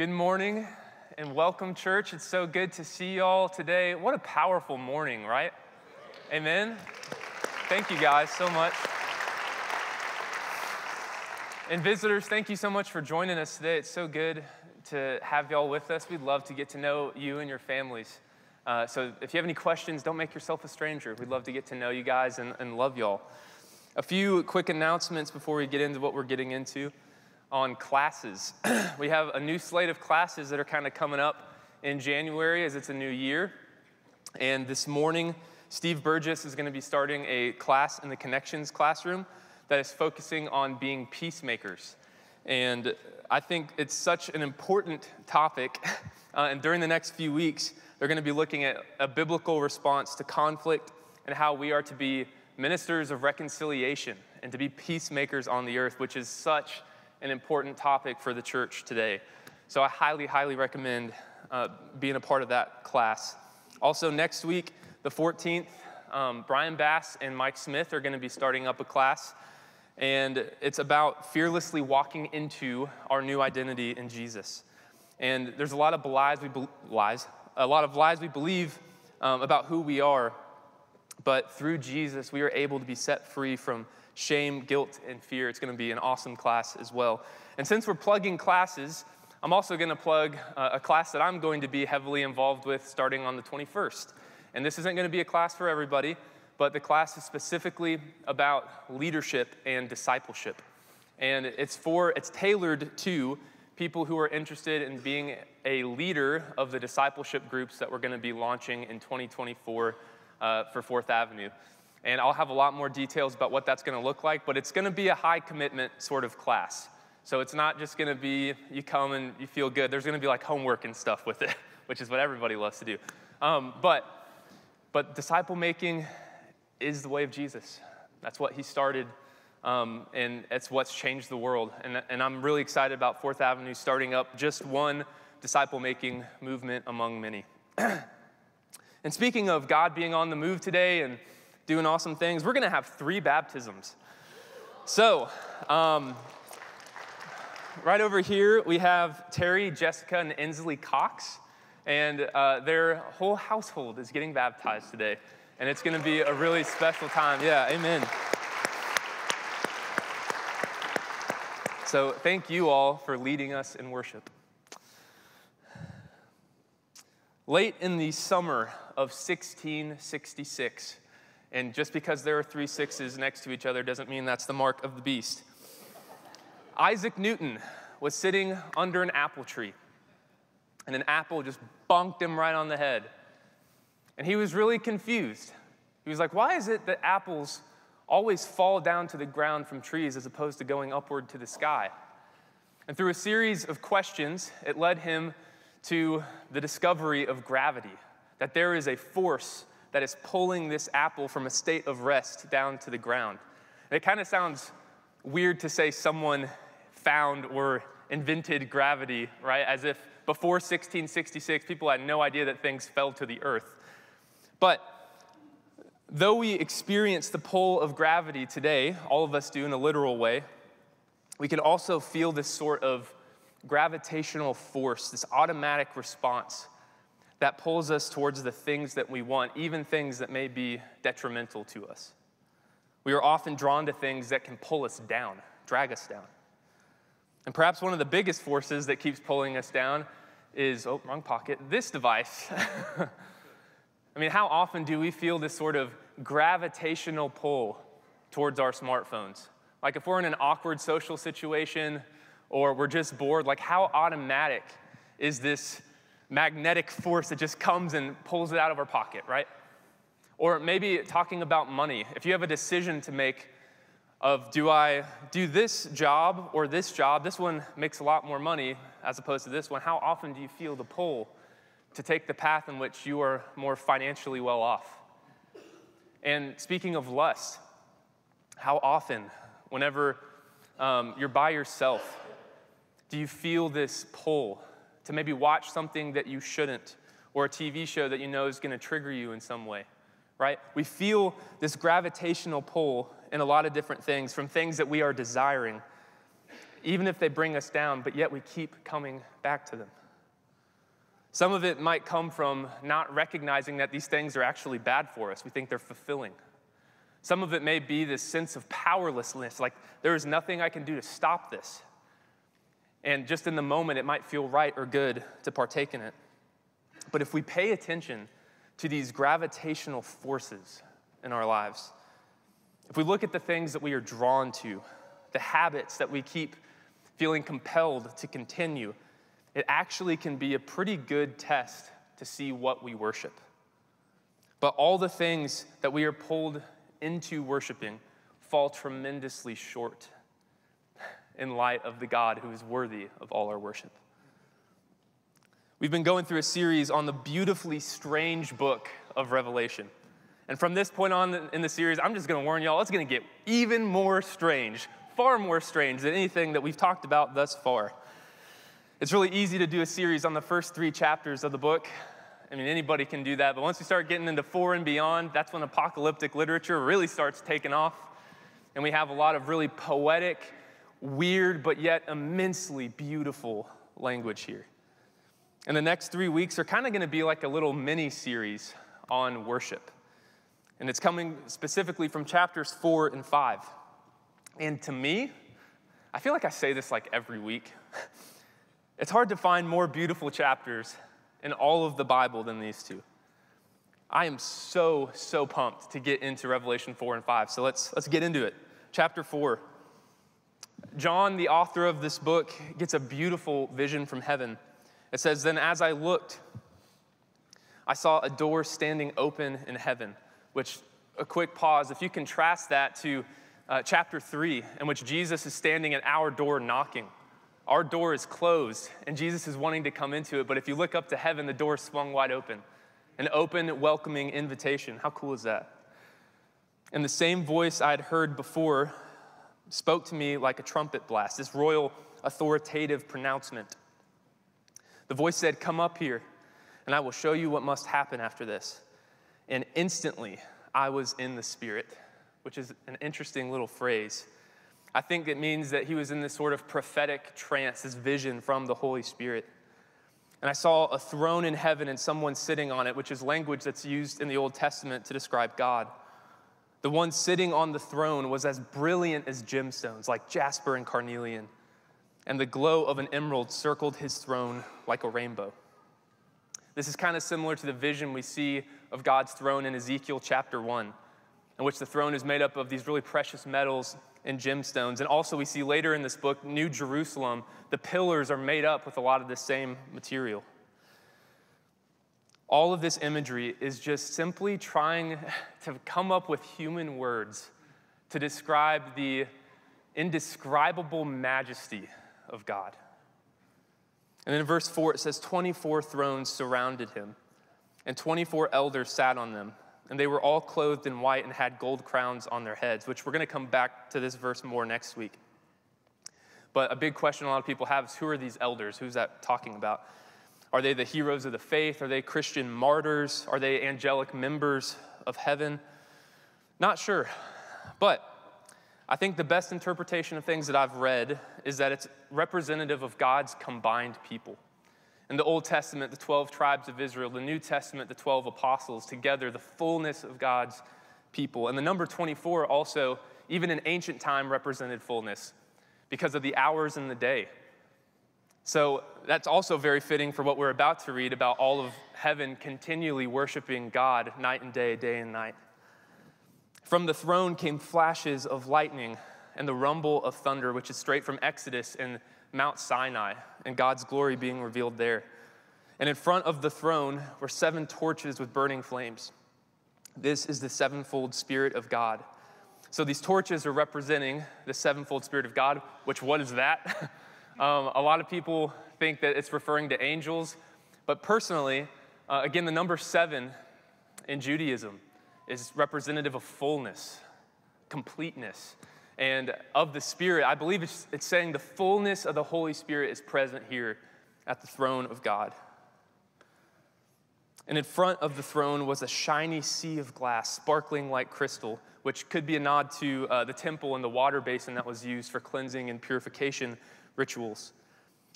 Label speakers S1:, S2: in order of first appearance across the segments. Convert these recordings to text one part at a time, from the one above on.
S1: Good morning and welcome, church. It's so good to see y'all today. What a powerful morning, right? Amen. Thank you guys so much. And visitors, thank you so much for joining us today. It's so good to have y'all with us. We'd love to get to know you and your families. Uh, so if you have any questions, don't make yourself a stranger. We'd love to get to know you guys and, and love y'all. A few quick announcements before we get into what we're getting into on classes. we have a new slate of classes that are kind of coming up in January as it's a new year. And this morning, Steve Burgess is going to be starting a class in the Connections classroom that is focusing on being peacemakers. And I think it's such an important topic. Uh, and during the next few weeks, they're going to be looking at a biblical response to conflict and how we are to be ministers of reconciliation and to be peacemakers on the earth, which is such an important topic for the church today. So I highly, highly recommend uh, being a part of that class. Also, next week, the 14th, um, Brian Bass and Mike Smith are going to be starting up a class, and it's about fearlessly walking into our new identity in Jesus. And there's a lot of lies we be- lies, a lot of lies we believe um, about who we are, but through Jesus, we are able to be set free from shame, guilt, and fear. It's going to be an awesome class as well. And since we're plugging classes, I'm also going to plug uh, a class that I'm going to be heavily involved with starting on the 21st. And this isn't going to be a class for everybody, but the class is specifically about leadership and discipleship. And it's for, it's tailored to people who are interested in being a leader of the discipleship groups that we're going to be launching in 2024 uh, for Fourth Avenue. And I'll have a lot more details about what that's going to look like, but it's going to be a high commitment sort of class. So it's not just going to be you come and you feel good. There's going to be like homework and stuff with it, which is what everybody loves to do. Um, but, but disciple making is the way of Jesus. That's what he started, um, and it's what's changed the world. And, and I'm really excited about Fourth Avenue starting up just one disciple making movement among many. and speaking of God being on the move today and doing awesome things. We're going to have three baptisms. So, um, right over here, we have Terry, Jessica, and Inslee Cox. And uh, their whole household is getting baptized today. And it's going to be a really special time. Yeah, amen. So, thank you all for leading us in worship. Late in the summer of 1666, and just because there are three sixes next to each other doesn't mean that's the mark of the beast. Isaac Newton was sitting under an apple tree, and an apple just bonked him right on the head. And he was really confused. He was like, Why is it that apples always fall down to the ground from trees as opposed to going upward to the sky? And through a series of questions, it led him to the discovery of gravity, that there is a force that is pulling this apple from a state of rest down to the ground. And it kind of sounds weird to say someone found or invented gravity, right? As if before 1666, people had no idea that things fell to the earth. But though we experience the pull of gravity today, all of us do in a literal way, we can also feel this sort of gravitational force, this automatic response that pulls us towards the things that we want, even things that may be detrimental to us. We are often drawn to things that can pull us down, drag us down. And perhaps one of the biggest forces that keeps pulling us down is, oh, wrong pocket, this device. I mean, how often do we feel this sort of gravitational pull towards our smartphones? Like if we're in an awkward social situation or we're just bored, like how automatic is this magnetic force that just comes and pulls it out of our pocket, right? Or maybe talking about money. If you have a decision to make of do I do this job or this job, this one makes a lot more money as opposed to this one, how often do you feel the pull to take the path in which you are more financially well off? And speaking of lust, how often, whenever um, you're by yourself, do you feel this pull to maybe watch something that you shouldn't, or a TV show that you know is going to trigger you in some way, right? We feel this gravitational pull in a lot of different things from things that we are desiring. even if they bring us down, but yet we keep coming back to them. Some of it might come from not recognizing that these things are actually bad for us. We think they're fulfilling. Some of it may be this sense of powerlessness, like there is nothing I can do to stop this. And just in the moment, it might feel right or good to partake in it. But if we pay attention to these gravitational forces in our lives, if we look at the things that we are drawn to, the habits that we keep feeling compelled to continue, it actually can be a pretty good test to see what we worship. But all the things that we are pulled into worshiping fall tremendously short in light of the God who is worthy of all our worship. We've been going through a series on the beautifully strange book of Revelation. And from this point on in the series, I'm just going to warn y'all, it's going to get even more strange, far more strange than anything that we've talked about thus far. It's really easy to do a series on the first three chapters of the book. I mean, anybody can do that, but once we start getting into four and beyond, that's when apocalyptic literature really starts taking off. And we have a lot of really poetic, weird, but yet immensely beautiful language here. And the next three weeks are kind of going to be like a little mini series on worship. And it's coming specifically from chapters four and five. And to me, I feel like I say this like every week. It's hard to find more beautiful chapters in all of the Bible than these two. I am so, so pumped to get into Revelation 4 and 5. So let's, let's get into it. Chapter 4. John, the author of this book, gets a beautiful vision from heaven. It says, Then as I looked, I saw a door standing open in heaven, which, a quick pause, if you contrast that to uh, chapter 3, in which Jesus is standing at our door knocking. Our door is closed, and Jesus is wanting to come into it. But if you look up to heaven, the door swung wide open an open, welcoming invitation. How cool is that? And the same voice I'd heard before spoke to me like a trumpet blast, this royal authoritative pronouncement. The voice said, Come up here, and I will show you what must happen after this. And instantly, I was in the Spirit, which is an interesting little phrase. I think it means that he was in this sort of prophetic trance, this vision from the Holy Spirit. And I saw a throne in heaven and someone sitting on it, which is language that's used in the Old Testament to describe God. The one sitting on the throne was as brilliant as gemstones, like jasper and carnelian, and the glow of an emerald circled his throne like a rainbow. This is kind of similar to the vision we see of God's throne in Ezekiel chapter 1, in which the throne is made up of these really precious metals and gemstones. And also, we see later in this book, New Jerusalem, the pillars are made up with a lot of the same material. All of this imagery is just simply trying to come up with human words to describe the indescribable majesty of God. And then in verse 4, it says 24 thrones surrounded him, and 24 elders sat on them and they were all clothed in white and had gold crowns on their heads, which we're going to come back to this verse more next week. But a big question a lot of people have is who are these elders? Who's that talking about? Are they the heroes of the faith? Are they Christian martyrs? Are they angelic members of heaven? Not sure. But I think the best interpretation of things that I've read is that it's representative of God's combined people. In the Old Testament, the 12 tribes of Israel, the New Testament, the 12 apostles, together, the fullness of God's people. And the number 24 also, even in ancient time, represented fullness because of the hours in the day. So that's also very fitting for what we're about to read about all of heaven continually worshiping God night and day, day and night. From the throne came flashes of lightning and the rumble of thunder, which is straight from Exodus and Mount Sinai and God's glory being revealed there. And in front of the throne were seven torches with burning flames. This is the sevenfold Spirit of God. So these torches are representing the sevenfold Spirit of God, which, what is that? um, a lot of people think that it's referring to angels, but personally, uh, again, the number seven in Judaism is representative of fullness, completeness and of the Spirit, I believe it's, it's saying the fullness of the Holy Spirit is present here at the throne of God. And in front of the throne was a shiny sea of glass, sparkling like crystal, which could be a nod to uh, the temple and the water basin that was used for cleansing and purification rituals.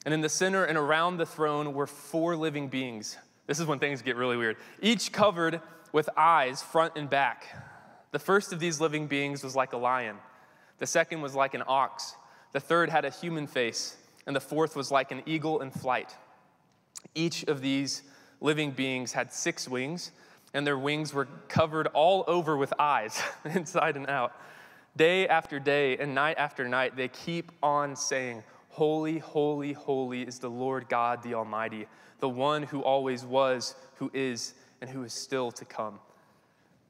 S1: And in the center and around the throne were four living beings. This is when things get really weird. Each covered with eyes, front and back. The first of these living beings was like a lion, the second was like an ox, the third had a human face, and the fourth was like an eagle in flight. Each of these living beings had six wings, and their wings were covered all over with eyes, inside and out. Day after day and night after night, they keep on saying, Holy, holy, holy is the Lord God the Almighty, the one who always was, who is, and who is still to come.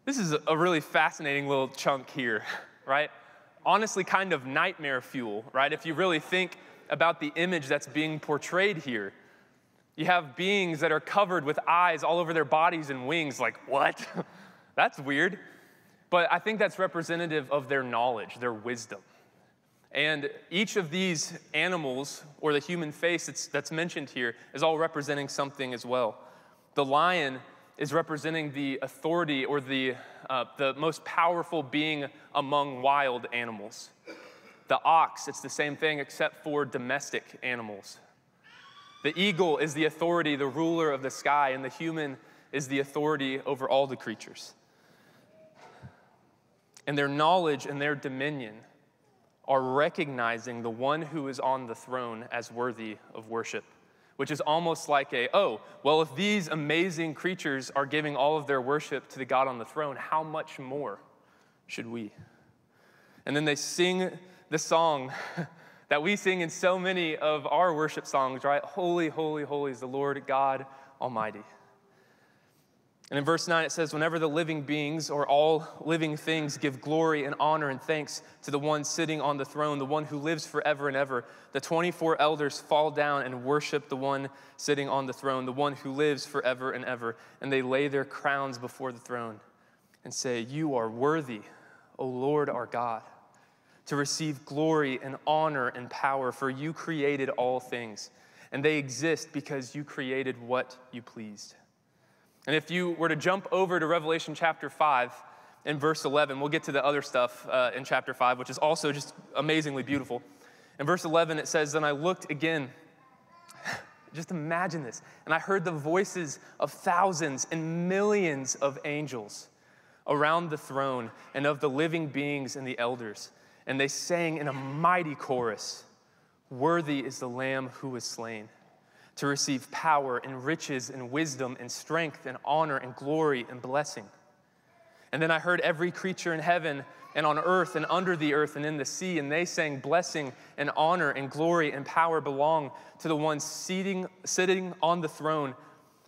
S1: This is a really fascinating little chunk here, right? Honestly, kind of nightmare fuel, right? If you really think about the image that's being portrayed here. You have beings that are covered with eyes all over their bodies and wings. Like, what? that's weird. But I think that's representative of their knowledge, their wisdom. And each of these animals, or the human face that's, mentioned here, is all representing something as well. The lion is representing the authority or the, uh, the most powerful being among wild animals. The ox, it's the same thing except for domestic animals. The eagle is the authority, the ruler of the sky, and the human is the authority over all the creatures. And their knowledge and their dominion are recognizing the one who is on the throne as worthy of worship, which is almost like a, oh, well, if these amazing creatures are giving all of their worship to the God on the throne, how much more should we? And then they sing the song that we sing in so many of our worship songs, right? Holy, holy, holy is the Lord God Almighty. And in verse 9, it says, Whenever the living beings or all living things give glory and honor and thanks to the one sitting on the throne, the one who lives forever and ever, the 24 elders fall down and worship the one sitting on the throne, the one who lives forever and ever. And they lay their crowns before the throne and say, You are worthy, O Lord our God, to receive glory and honor and power, for you created all things, and they exist because you created what you pleased. And if you were to jump over to Revelation chapter 5 and verse 11, we'll get to the other stuff uh, in chapter 5, which is also just amazingly beautiful. In verse 11, it says, Then I looked again. just imagine this. And I heard the voices of thousands and millions of angels around the throne and of the living beings and the elders and they sang in a mighty chorus Worthy is the Lamb who was slain to receive power and riches and wisdom and strength and honor and glory and blessing. And then I heard every creature in heaven and on earth and under the earth and in the sea, and they sang, Blessing and honor and glory and power belong to the one seating, sitting on the throne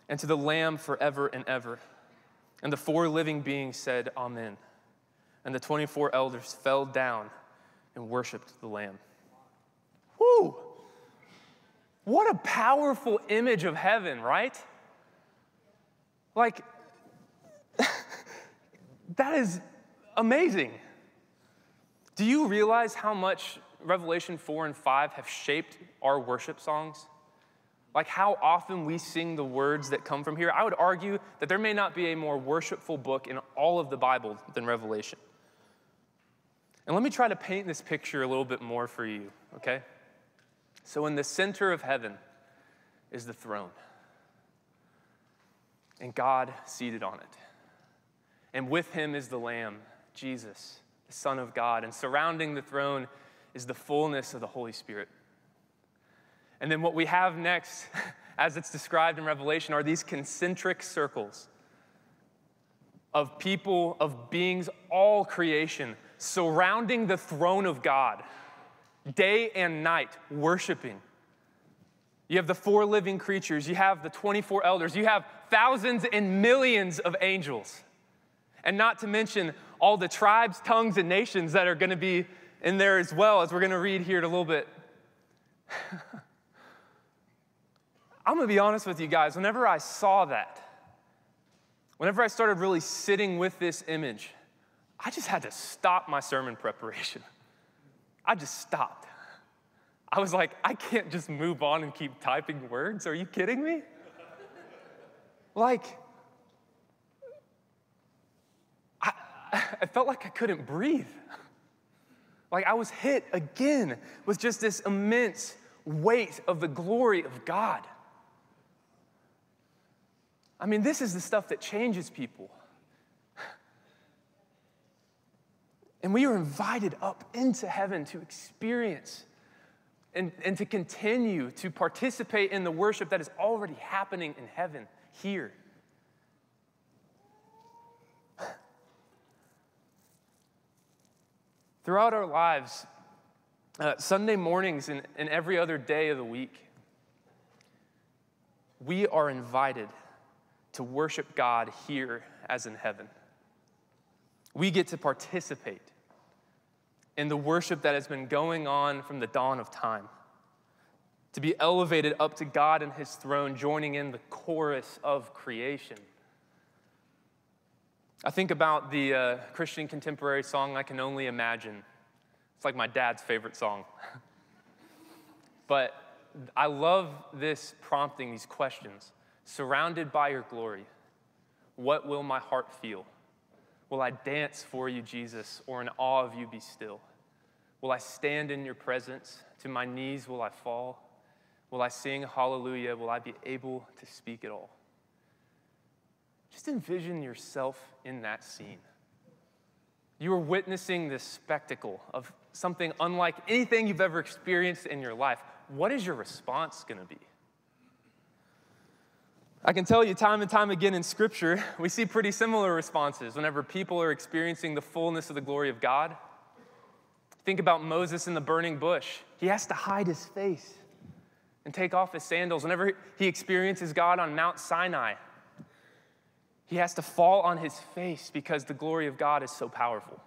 S1: and to the Lamb forever and ever. And the four living beings said, Amen. And the 24 elders fell down and worshiped the Lamb. What a powerful image of heaven, right? Like, that is amazing. Do you realize how much Revelation 4 and 5 have shaped our worship songs? Like how often we sing the words that come from here. I would argue that there may not be a more worshipful book in all of the Bible than Revelation. And let me try to paint this picture a little bit more for you, okay? So, in the center of heaven is the throne, and God seated on it. And with him is the Lamb, Jesus, the Son of God. And surrounding the throne is the fullness of the Holy Spirit. And then what we have next, as it's described in Revelation, are these concentric circles of people, of beings, all creation surrounding the throne of God, day and night, worshiping. You have the four living creatures, you have the 24 elders, you have thousands and millions of angels. And not to mention all the tribes, tongues, and nations that are going to be in there as well, as we're going to read here in a little bit. I'm going to be honest with you guys. Whenever I saw that, whenever I started really sitting with this image, I just had to stop my sermon preparation. I just stopped. I was like, I can't just move on and keep typing words. Are you kidding me? like, I, I felt like I couldn't breathe. Like, I was hit again with just this immense weight of the glory of God. I mean, this is the stuff that changes people. And we are invited up into heaven to experience and, and to continue to participate in the worship that is already happening in heaven here. Throughout our lives, uh, Sunday mornings and, and every other day of the week, we are invited to worship God here as in heaven. We get to participate in the worship that has been going on from the dawn of time. To be elevated up to God and His throne, joining in the chorus of creation. I think about the uh, Christian contemporary song, I Can Only Imagine. It's like my dad's favorite song. but I love this prompting, these questions. Surrounded by your glory, what will my heart feel? Will I dance for you, Jesus, or in awe of you be still? Will I stand in your presence? To my knees will I fall? Will I sing hallelujah? Will I be able to speak at all? Just envision yourself in that scene. You are witnessing this spectacle of something unlike anything you've ever experienced in your life. What is your response going to be? I can tell you time and time again in Scripture, we see pretty similar responses whenever people are experiencing the fullness of the glory of God. Think about Moses in the burning bush. He has to hide his face and take off his sandals. Whenever he experiences God on Mount Sinai, he has to fall on his face because the glory of God is so powerful.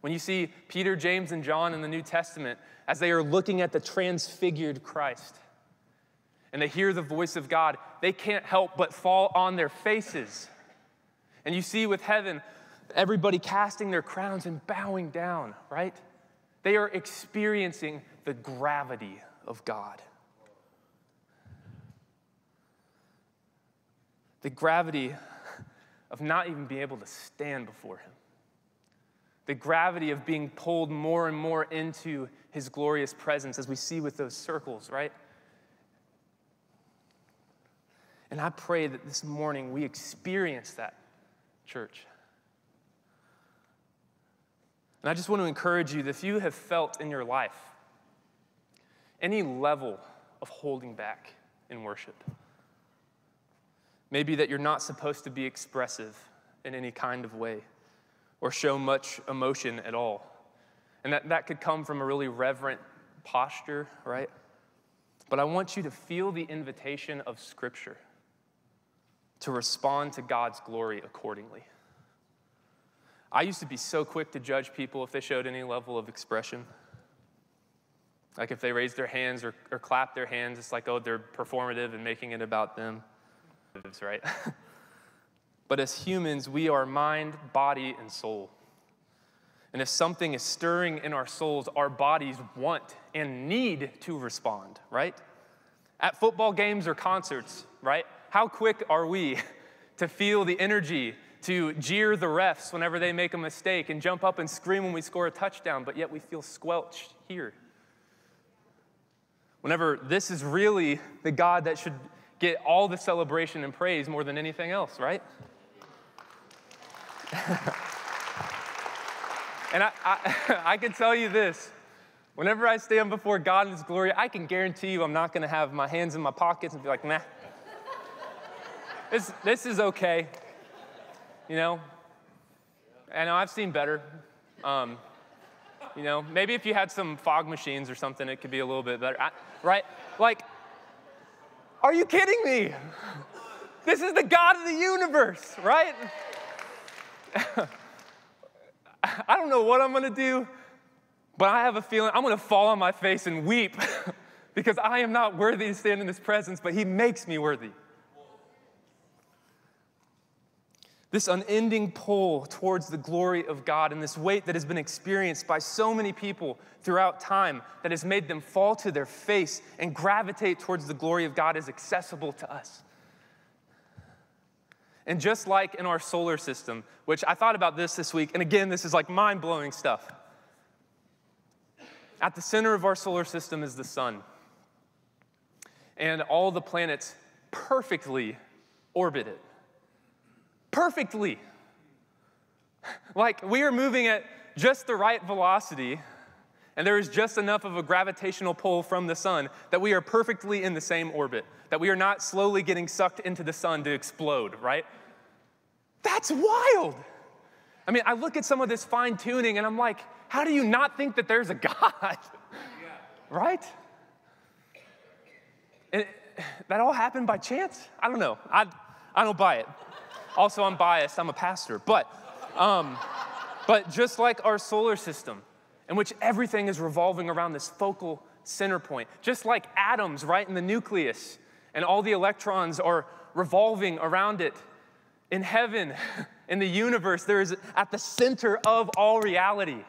S1: When you see Peter, James, and John in the New Testament as they are looking at the transfigured Christ, and they hear the voice of God, they can't help but fall on their faces. And you see with heaven, everybody casting their crowns and bowing down, right? They are experiencing the gravity of God. The gravity of not even being able to stand before Him. The gravity of being pulled more and more into His glorious presence, as we see with those circles, right? And I pray that this morning we experience that, church. And I just want to encourage you that if you have felt in your life any level of holding back in worship, maybe that you're not supposed to be expressive in any kind of way or show much emotion at all. And that, that could come from a really reverent posture, right? But I want you to feel the invitation of Scripture to respond to God's glory accordingly. I used to be so quick to judge people if they showed any level of expression. Like if they raised their hands or, or clapped their hands, it's like, oh, they're performative and making it about them. That's Right? but as humans, we are mind, body, and soul. And if something is stirring in our souls, our bodies want and need to respond, right? At football games or concerts, right? How quick are we to feel the energy, to jeer the refs whenever they make a mistake, and jump up and scream when we score a touchdown, but yet we feel squelched here? Whenever this is really the God that should get all the celebration and praise more than anything else, right? and I, I, I can tell you this whenever I stand before God in His glory, I can guarantee you I'm not going to have my hands in my pockets and be like, nah, this, this is okay. You know? I know I've seen better. Um, you know, maybe if you had some fog machines or something, it could be a little bit better. I, right? Like, are you kidding me? This is the God of the universe, right? I don't know what I'm gonna do, but I have a feeling I'm gonna fall on my face and weep because I am not worthy to stand in His presence, but He makes me worthy. This unending pull towards the glory of God and this weight that has been experienced by so many people throughout time that has made them fall to their face and gravitate towards the glory of God is accessible to us. And just like in our solar system, which I thought about this this week, and again, this is like mind blowing stuff. At the center of our solar system is the sun. And all the planets perfectly orbit it. Perfectly. Like we are moving at just the right velocity, and there is just enough of a gravitational pull from the sun that we are perfectly in the same orbit, that we are not slowly getting sucked into the sun to explode, right? That's wild. I mean, I look at some of this fine tuning and I'm like, how do you not think that there's a God? right? And that all happened by chance? I don't know. I, I don't buy it. Also, I'm biased. I'm a pastor. But, um, but just like our solar system, in which everything is revolving around this focal center point, just like atoms right in the nucleus, and all the electrons are revolving around it, in heaven, in the universe, there is at the center of all reality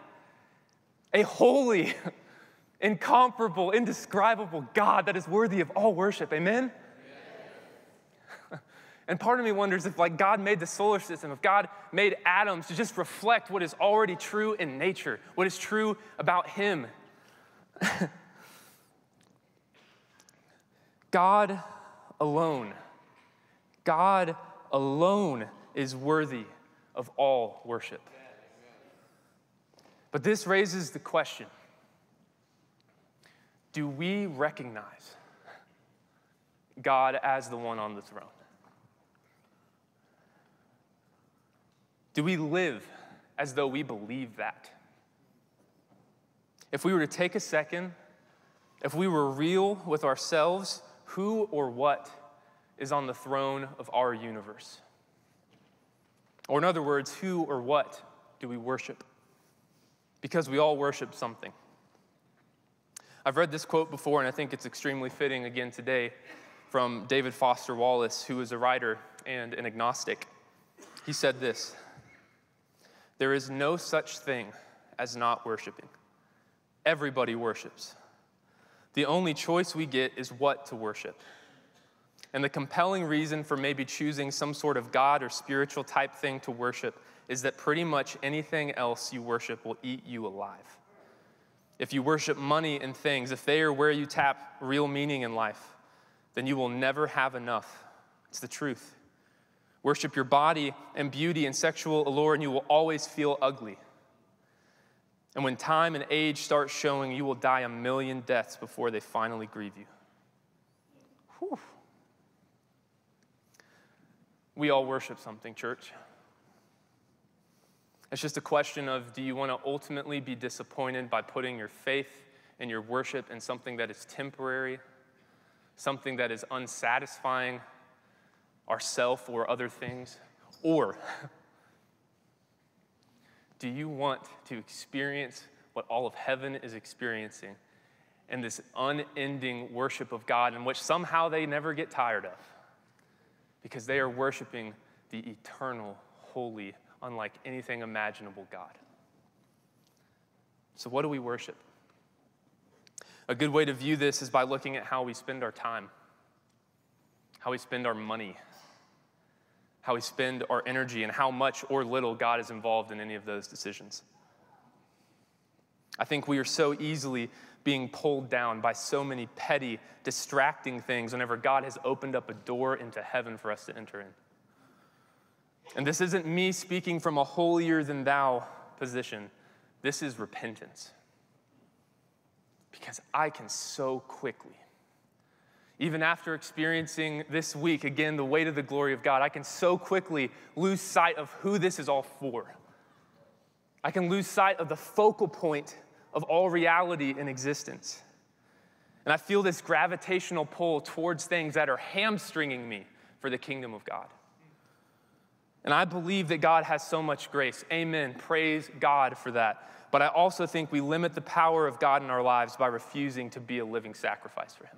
S1: a holy, incomparable, indescribable God that is worthy of all worship. Amen? And part of me wonders if, like, God made the solar system, if God made atoms to just reflect what is already true in nature, what is true about Him. God alone, God alone is worthy of all worship. But this raises the question do we recognize God as the one on the throne? Do we live as though we believe that? If we were to take a second, if we were real with ourselves, who or what is on the throne of our universe? Or, in other words, who or what do we worship? Because we all worship something. I've read this quote before, and I think it's extremely fitting again today from David Foster Wallace, who is a writer and an agnostic. He said this There is no such thing as not worshiping. Everybody worships. The only choice we get is what to worship. And the compelling reason for maybe choosing some sort of God or spiritual type thing to worship is that pretty much anything else you worship will eat you alive. If you worship money and things, if they are where you tap real meaning in life, then you will never have enough. It's the truth. Worship your body and beauty and sexual allure, and you will always feel ugly. And when time and age start showing, you will die a million deaths before they finally grieve you. Whew. We all worship something, church. It's just a question of do you want to ultimately be disappointed by putting your faith and your worship in something that is temporary, something that is unsatisfying, ourself or other things? Or do you want to experience what all of heaven is experiencing and this unending worship of God in which somehow they never get tired of? because they are worshiping the eternal, holy, unlike anything imaginable God. So, what do we worship? A good way to view this is by looking at how we spend our time, how we spend our money, how we spend our energy, and how much or little God is involved in any of those decisions. I think we are so easily being pulled down by so many petty, distracting things whenever God has opened up a door into heaven for us to enter in. And this isn't me speaking from a holier than thou position, this is repentance. Because I can so quickly, even after experiencing this week, again, the weight of the glory of God, I can so quickly lose sight of who this is all for. I can lose sight of the focal point of all reality in existence. And I feel this gravitational pull towards things that are hamstringing me for the kingdom of God. And I believe that God has so much grace. Amen. Praise God for that. But I also think we limit the power of God in our lives by refusing to be a living sacrifice for Him.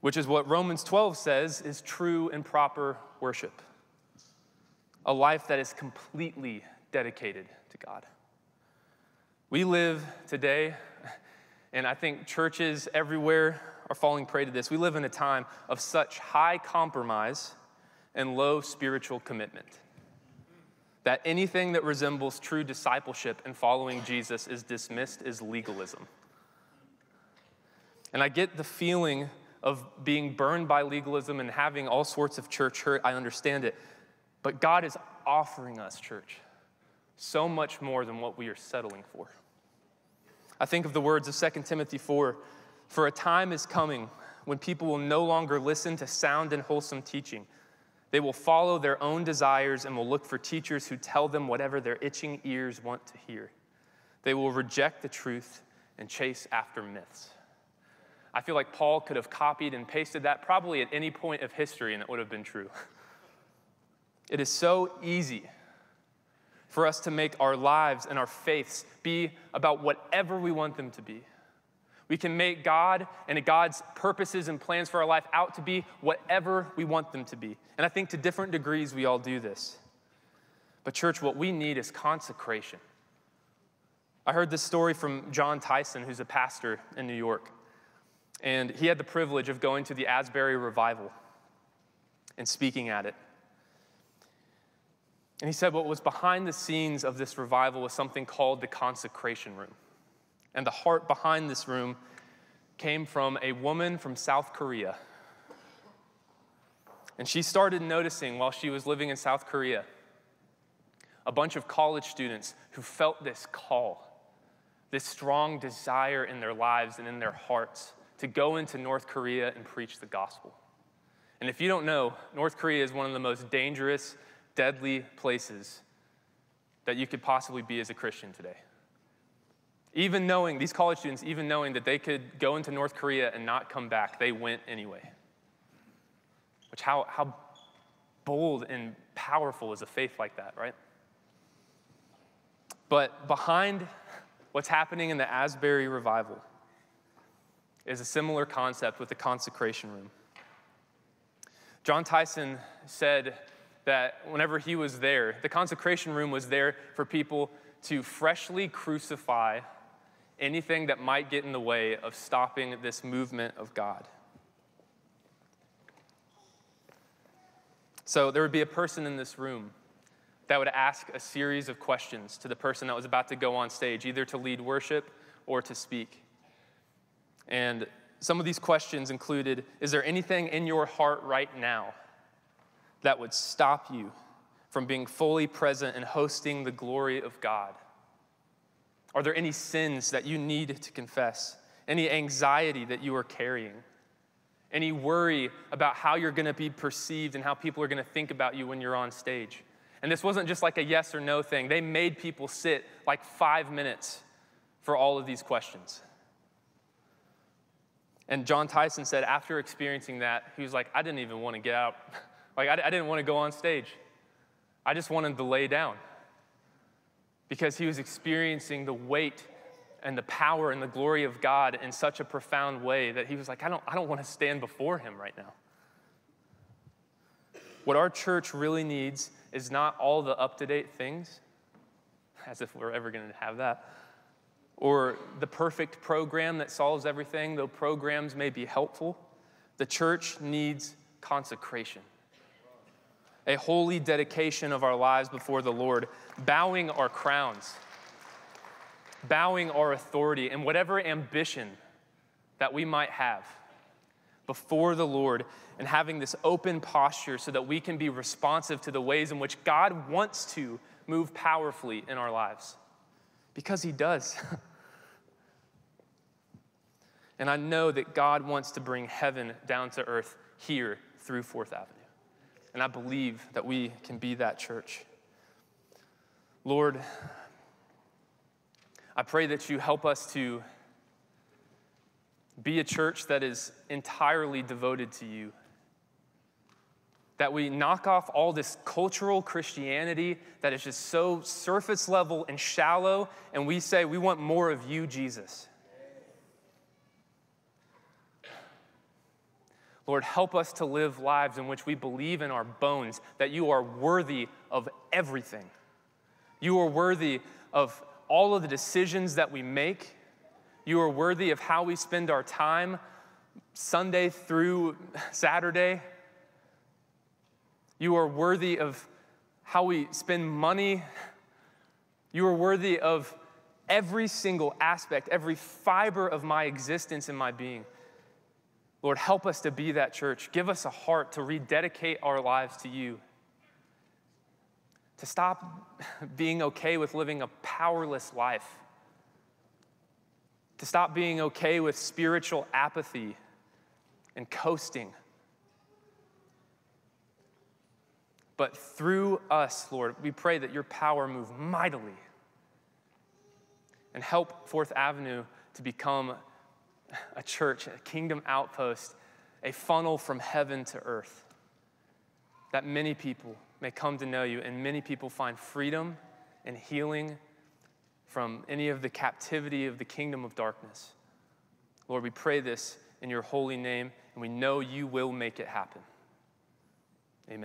S1: Which is what Romans 12 says is true and proper worship a life that is completely dedicated to God. We live today, and I think churches everywhere are falling prey to this. We live in a time of such high compromise and low spiritual commitment. That anything that resembles true discipleship and following Jesus is dismissed as legalism. And I get the feeling of being burned by legalism and having all sorts of church hurt. I understand it. But God is offering us, church, so much more than what we are settling for. I think of the words of 2 Timothy 4 For a time is coming when people will no longer listen to sound and wholesome teaching. They will follow their own desires and will look for teachers who tell them whatever their itching ears want to hear. They will reject the truth and chase after myths. I feel like Paul could have copied and pasted that probably at any point of history and it would have been true. It is so easy for us to make our lives and our faiths be about whatever we want them to be. We can make God and God's purposes and plans for our life out to be whatever we want them to be. And I think to different degrees we all do this. But, church, what we need is consecration. I heard this story from Jon Tyson, who's a pastor in New York. And he had the privilege of going to the Asbury revival and speaking at it. And he said what was behind the scenes of this revival was something called the consecration room. And the heart behind this room came from a woman from South Korea. And she started noticing while she was living in South Korea a bunch of college students who felt this call, this strong desire in their lives and in their hearts to go into North Korea and preach the gospel. And if you don't know, North Korea is one of the most dangerous, deadly places that you could possibly be as a Christian today. Even knowing, these college students, even knowing that they could go into North Korea and not come back, they went anyway. Which, how, how bold and powerful is a faith like that, right? But behind what's happening in the Asbury revival is a similar concept with the consecration room. Jon Tyson said that whenever he was there, the consecration room was there for people to freshly crucify anything that might get in the way of stopping this movement of God. So there would be a person in this room that would ask a series of questions to the person that was about to go on stage, either to lead worship or to speak. And some of these questions included Is there anything in your heart right now that would stop you from being fully present and hosting the glory of God? Are there any sins that you need to confess? Any anxiety that you are carrying? Any worry about how you're going to be perceived and how people are going to think about you when you're on stage? And this wasn't just like a yes or no thing. They made people sit like five minutes for all of these questions. And Jon Tyson said after experiencing that, he was like, I didn't even want to get out. like, I, I didn't want to go on stage. I just wanted to lay down because he was experiencing the weight and the power and the glory of God in such a profound way that he was like, I don't, I don't want to stand before him right now. What our church really needs is not all the up to date things, as if we're ever going to have that, or the perfect program that solves everything, though programs may be helpful. The church needs consecration a holy dedication of our lives before the Lord, bowing our crowns, bowing our authority, and whatever ambition that we might have before the Lord, and having this open posture so that we can be responsive to the ways in which God wants to move powerfully in our lives. Because He does. and I know that God wants to bring heaven down to earth here through Fourth Avenue. And I believe that we can be that church. Lord, I pray that you help us to be a church that is entirely devoted to you. That we knock off all this cultural Christianity that is just so surface level and shallow, and we say, we want more of you, Jesus. Lord, help us to live lives in which we believe in our bones that you are worthy of everything. You are worthy of all of the decisions that we make. You are worthy of how we spend our time Sunday through Saturday. You are worthy of how we spend money. You are worthy of every single aspect, every fiber of my existence and my being. Lord, help us to be that church. Give us a heart to rededicate our lives to you. To stop being okay with living a powerless life. To stop being okay with spiritual apathy and coasting. But through us, Lord, we pray that your power move mightily and help Fourth Avenue to become a church, a kingdom outpost, a funnel from heaven to earth. That many people may come to know you and many people find freedom and healing from any of the captivity of the kingdom of darkness. Lord, we pray this in your holy name, and we know you will make it happen.